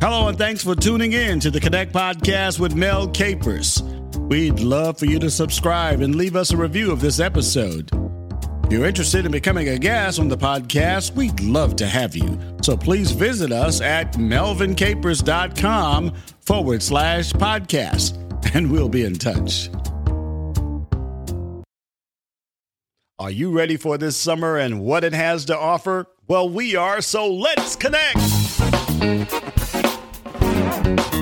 Hello, and thanks for tuning in to the Connect Podcast with Mel Capers. We'd love for you to subscribe and leave us a review of this episode. If you're interested in becoming a guest on the podcast, we'd love to have you. So please visit us at melvincapers.com forward slash podcast, and we'll be in touch. Are you ready for this summer and what it has to offer? Well, we are, so let's connect thank you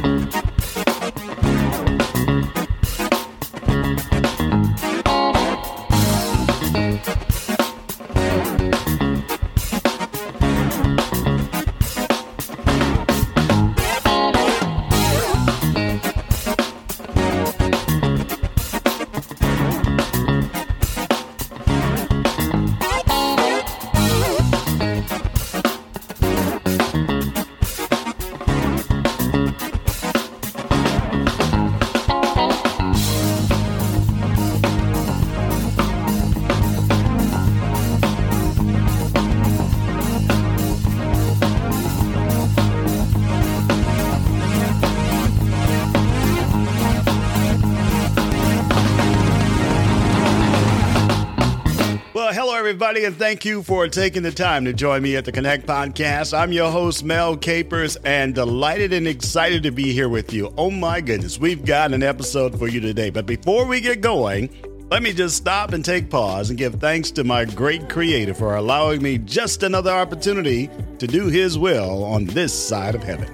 everybody, and thank you for taking the time to join me at the Connect Podcast. I'm your host, Mel Capers, and delighted and excited to be here with you. Oh my goodness, we've got an episode for you today. But before we get going, let me just stop and take pause and give thanks to my great creator for allowing me just another opportunity to do his will on this side of heaven.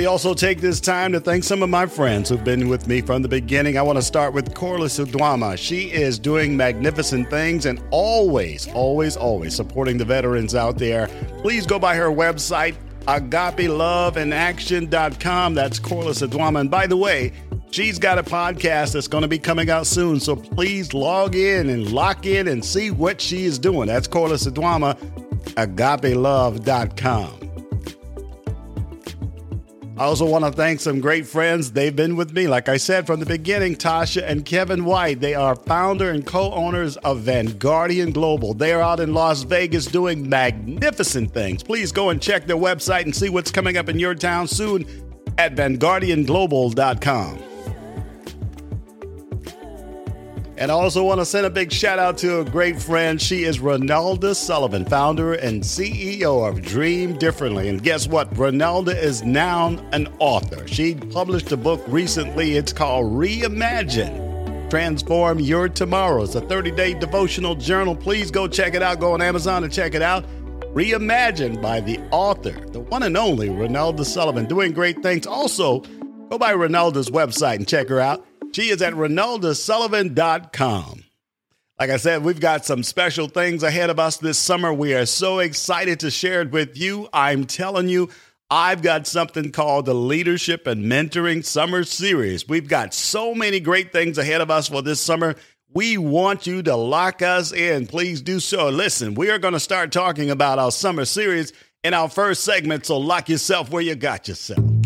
Me also take this time to thank some of my friends who've been with me from the beginning. I want to start with Corliss Udwama. She is doing magnificent things and always, always, always supporting the veterans out there. Please go by her website, agapeloveinaction.com. That's Corliss Udwama. And by the way, she's got a podcast that's going to be coming out soon. So please log in and lock in and see what she is doing. That's Corliss Udwama, agapelove.com. I also want to thank some great friends. They've been with me, like I said from the beginning, Tasha and Kevin White. They are founder and co owners of Vanguardian Global. They are out in Las Vegas doing magnificent things. Please go and check their website and see what's coming up in your town soon at vanguardianglobal.com. And I also want to send a big shout out to a great friend. She is Ronalda Sullivan, founder and CEO of Dream Differently. And guess what? Ronalda is now an author. She published a book recently. It's called Reimagine Transform Your Tomorrow. It's a 30 day devotional journal. Please go check it out. Go on Amazon and check it out. Reimagined by the author, the one and only Ronalda Sullivan, doing great things. Also, go by Ronalda's website and check her out. She is at RonaldaSullivan.com. Like I said, we've got some special things ahead of us this summer. We are so excited to share it with you. I'm telling you, I've got something called the Leadership and Mentoring Summer Series. We've got so many great things ahead of us for this summer. We want you to lock us in. Please do so. Listen, we are going to start talking about our summer series in our first segment, so lock yourself where you got yourself.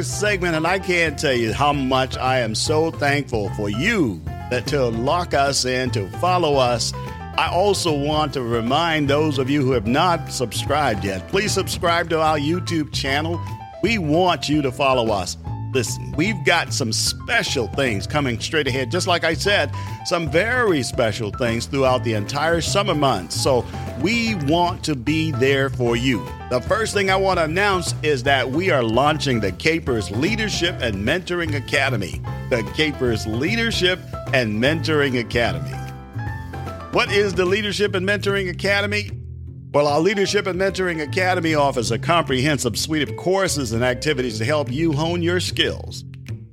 First segment, and I can't tell you how much I am so thankful for you that to lock us in, to follow us. I also want to remind those of you who have not subscribed yet, please subscribe to our YouTube channel. We want you to follow us. Listen, we've got some special things coming straight ahead. Just like I said, some very special things throughout the entire summer months. So we want to be there for you. The first thing I want to announce is that we are launching the Capers Leadership and Mentoring Academy. The Capers Leadership and Mentoring Academy. What is the Leadership and Mentoring Academy? Well, our Leadership and Mentoring Academy offers a comprehensive suite of courses and activities to help you hone your skills.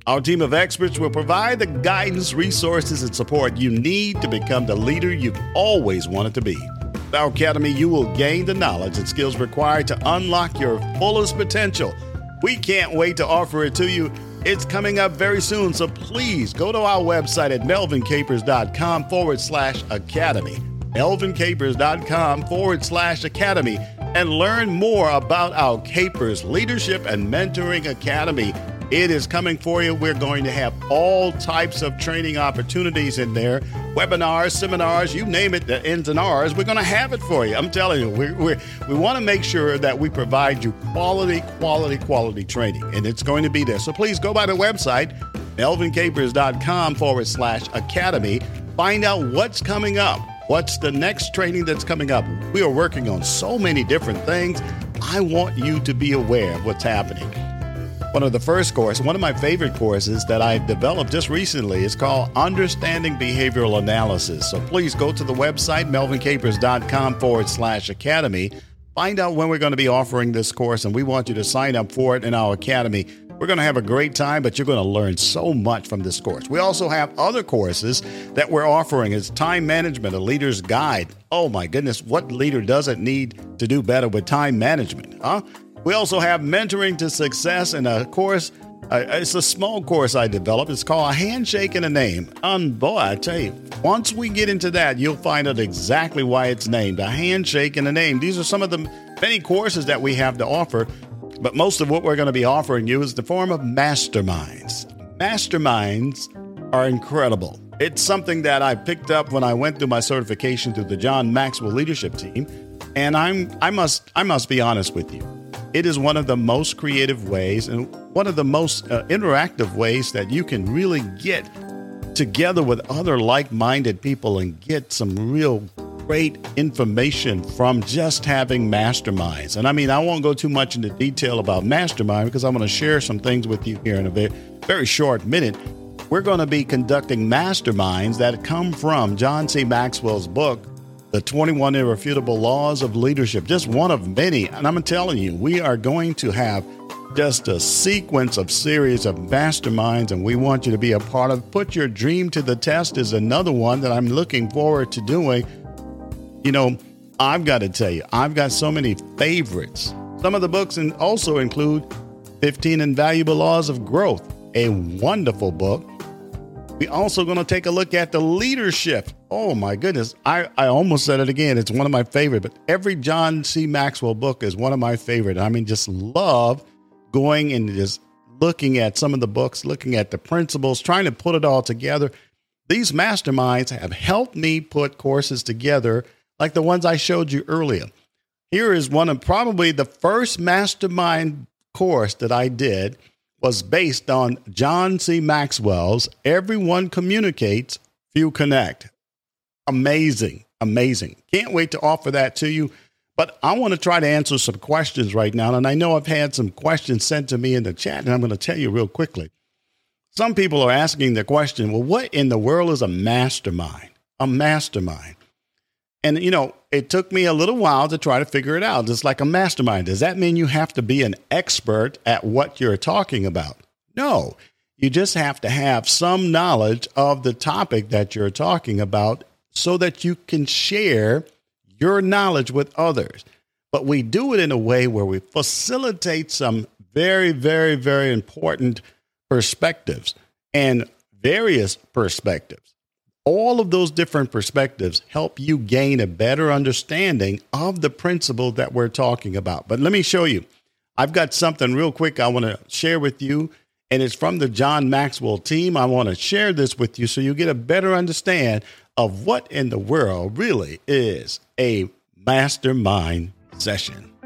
Our team of experts will provide the guidance, resources, and support you need to become the leader you've always wanted to be. With our Academy, you will gain the knowledge and skills required to unlock your fullest potential. We can't wait to offer it to you. It's coming up very soon, so please go to our website at melvincapers.com forward slash academy elvincapers.com forward slash academy and learn more about our Capers Leadership and Mentoring Academy. It is coming for you. We're going to have all types of training opportunities in there webinars, seminars, you name it, the ins and R's. We're going to have it for you. I'm telling you, we we we want to make sure that we provide you quality, quality, quality training, and it's going to be there. So please go by the website, melvincapers.com forward slash academy. Find out what's coming up What's the next training that's coming up? We are working on so many different things. I want you to be aware of what's happening. One of the first courses, one of my favorite courses that I've developed just recently is called Understanding Behavioral Analysis. So please go to the website, melvincapers.com forward slash academy. Find out when we're going to be offering this course, and we want you to sign up for it in our academy. We're going to have a great time, but you're going to learn so much from this course. We also have other courses that we're offering. It's time management, a leader's guide. Oh my goodness, what leader doesn't need to do better with time management? Huh? We also have mentoring to success and a course. Uh, it's a small course I developed. It's called A Handshake and a Name. And boy, I tell you, once we get into that, you'll find out exactly why it's named A Handshake and a Name. These are some of the many courses that we have to offer but most of what we're going to be offering you is the form of masterminds. Masterminds are incredible. It's something that I picked up when I went through my certification through the John Maxwell Leadership Team, and I'm I must I must be honest with you. It is one of the most creative ways and one of the most uh, interactive ways that you can really get together with other like-minded people and get some real great information from just having masterminds. And I mean, I won't go too much into detail about mastermind because I'm going to share some things with you here in a very, very short minute. We're going to be conducting masterminds that come from John C. Maxwell's book, The 21 Irrefutable Laws of Leadership, just one of many. And I'm telling you, we are going to have just a sequence of series of masterminds, and we want you to be a part of. Put Your Dream to the Test is another one that I'm looking forward to doing you know, I've got to tell you, I've got so many favorites. Some of the books and also include 15 Invaluable Laws of Growth, a wonderful book. We're also going to take a look at the leadership. Oh my goodness, I, I almost said it again. It's one of my favorite, but every John C. Maxwell book is one of my favorite. I mean, just love going and just looking at some of the books, looking at the principles, trying to put it all together. These masterminds have helped me put courses together like the ones I showed you earlier. Here is one of probably the first mastermind course that I did was based on John C. Maxwell's Everyone Communicates, Few Connect. Amazing, amazing. Can't wait to offer that to you. But I want to try to answer some questions right now. And I know I've had some questions sent to me in the chat, and I'm going to tell you real quickly. Some people are asking the question well, what in the world is a mastermind? A mastermind. And, you know, it took me a little while to try to figure it out. Just like a mastermind. Does that mean you have to be an expert at what you're talking about? No. You just have to have some knowledge of the topic that you're talking about so that you can share your knowledge with others. But we do it in a way where we facilitate some very, very, very important perspectives and various perspectives all of those different perspectives help you gain a better understanding of the principle that we're talking about. But let me show you. I've got something real quick I want to share with you, and it's from the John Maxwell team. I want to share this with you so you get a better understand of what in the world really is a mastermind session.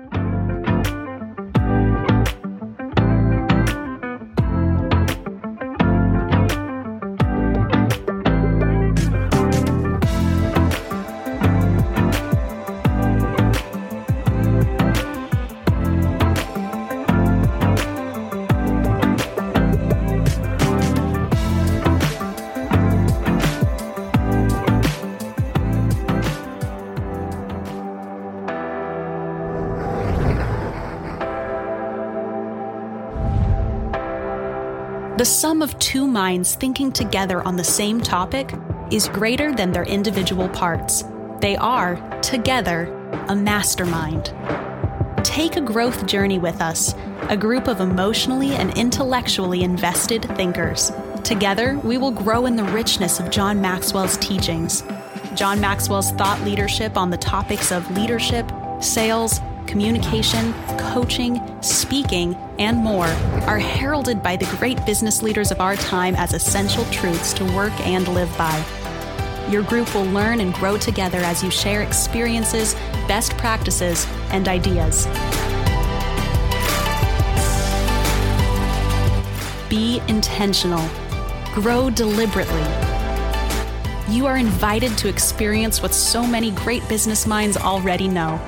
The sum of two minds thinking together on the same topic is greater than their individual parts. They are, together, a mastermind. Take a growth journey with us, a group of emotionally and intellectually invested thinkers. Together, we will grow in the richness of John Maxwell's teachings. John Maxwell's thought leadership on the topics of leadership, sales, communication, coaching, speaking, and more are heralded by the great business leaders of our time as essential truths to work and live by. Your group will learn and grow together as you share experiences, best practices, and ideas. Be intentional. Grow deliberately. You are invited to experience what so many great business minds already know.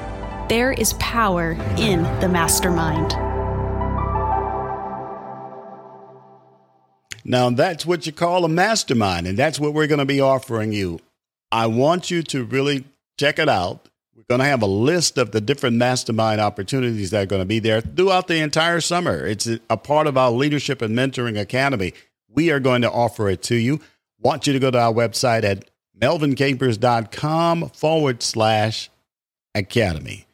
There is power in the mastermind. Now, that's what you call a mastermind, and that's what we're going to be offering you. I want you to really check it out. We're going to have a list of the different mastermind opportunities that are going to be there throughout the entire summer. It's a part of our Leadership and Mentoring Academy. We are going to offer it to you. Want you to go to our website at melvincapers.com forward slash academy.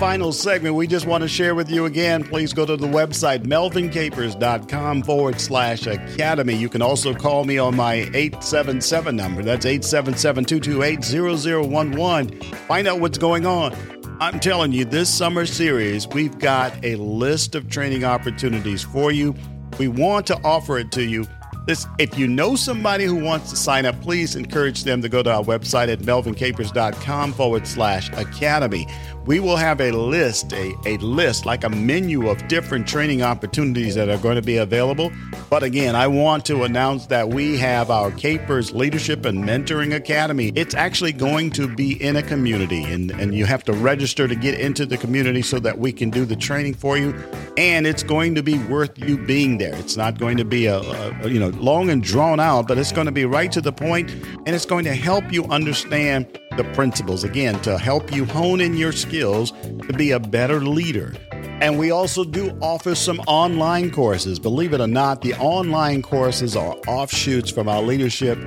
Final segment, we just want to share with you again. Please go to the website, melvincapers.com forward slash academy. You can also call me on my 877 number. That's 877 228 0011. Find out what's going on. I'm telling you, this summer series, we've got a list of training opportunities for you. We want to offer it to you this, if you know somebody who wants to sign up, please encourage them to go to our website at melvincapers.com forward slash academy. We will have a list, a, a list, like a menu of different training opportunities that are going to be available. But again, I want to announce that we have our Capers Leadership and Mentoring Academy. It's actually going to be in a community, and, and you have to register to get into the community so that we can do the training for you. And it's going to be worth you being there. It's not going to be a, a you know long and drawn out, but it's going to be right to the point and it's going to help you understand the principles again to help you hone in your skills to be a better leader. And we also do offer some online courses. Believe it or not, the online courses are offshoots from our leadership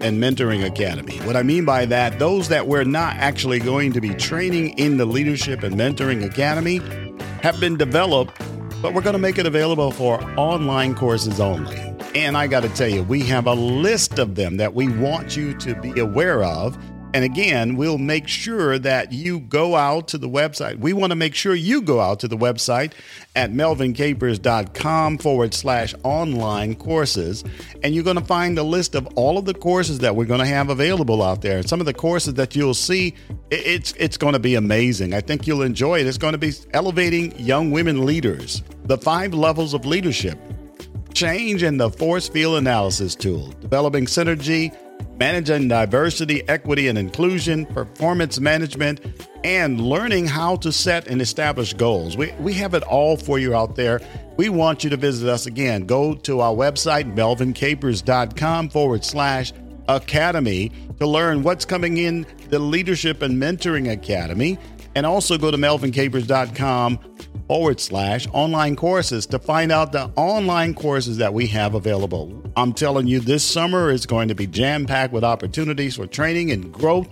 and mentoring academy. What I mean by that, those that we're not actually going to be training in the leadership and mentoring academy have been developed, but we're going to make it available for online courses only. And I got to tell you, we have a list of them that we want you to be aware of. And again, we'll make sure that you go out to the website. We want to make sure you go out to the website at melvincapers.com forward slash online courses. And you're going to find a list of all of the courses that we're going to have available out there. Some of the courses that you'll see, it's, it's going to be amazing. I think you'll enjoy it. It's going to be elevating young women leaders, the five levels of leadership change in the force field analysis tool, developing synergy, managing diversity, equity, and inclusion, performance management, and learning how to set and establish goals. We, we have it all for you out there. We want you to visit us again. Go to our website, melvincapers.com forward slash academy to learn what's coming in the Leadership and Mentoring Academy. And also go to melvincapers.com forward slash online courses to find out the online courses that we have available. I'm telling you, this summer is going to be jam packed with opportunities for training and growth.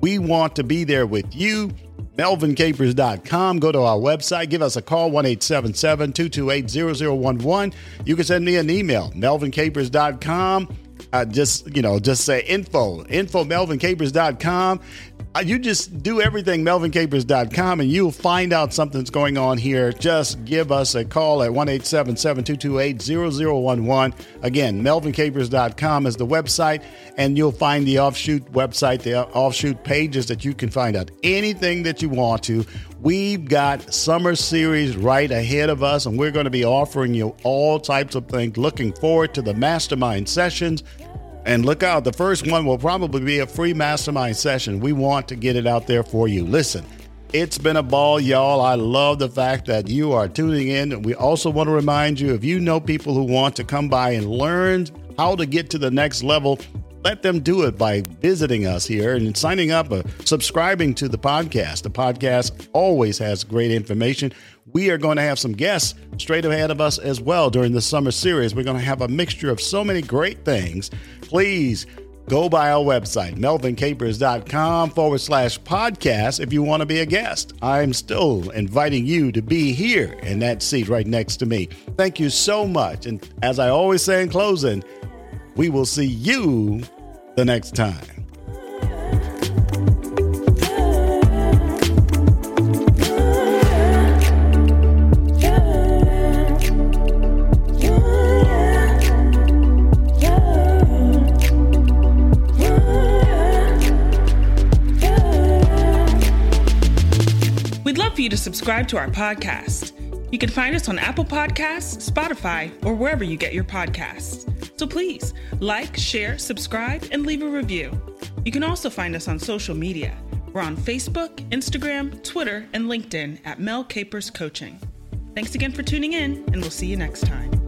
We want to be there with you. MelvinCapers.com. Go to our website. Give us a call, 1 228 0011. You can send me an email, melvincapers.com. Uh, just, you know, just say info, info, melvincapers.com. Uh, you just do everything melvincapers.com and you'll find out something's going on here. Just give us a call at 1-877-228-0011 Again, melvincapers.com is the website, and you'll find the offshoot website, the offshoot pages that you can find out anything that you want to. We've got summer series right ahead of us, and we're going to be offering you all types of things. Looking forward to the mastermind sessions And look out, the first one will probably be a free mastermind session. We want to get it out there for you. Listen, it's been a ball, y'all. I love the fact that you are tuning in. And We also want to remind you if you know people who want to come by and learn how to get to the next level, let them do it by visiting us here and signing up, uh, subscribing to the podcast. The podcast always has great information. We are going to have some guests straight ahead of us as well during the summer series. We're going to have a mixture of so many great things. Please go by our website, melvincapers.com forward slash podcast, if you want to be a guest. I'm still inviting you to be here in that seat right next to me. Thank you so much. And as I always say in closing, we will see you the next time. Subscribe to our podcast. You can find us on Apple Podcasts, Spotify, or wherever you get your podcasts. So please like, share, subscribe, and leave a review. You can also find us on social media. We're on Facebook, Instagram, Twitter, and LinkedIn at Mel Capers Coaching. Thanks again for tuning in, and we'll see you next time.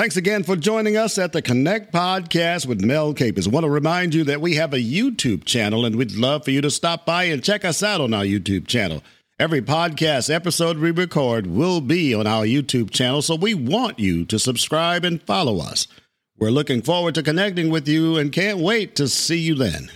Thanks again for joining us at the Connect Podcast with Mel Capers. I want to remind you that we have a YouTube channel, and we'd love for you to stop by and check us out on our YouTube channel. Every podcast episode we record will be on our YouTube channel, so we want you to subscribe and follow us. We're looking forward to connecting with you and can't wait to see you then.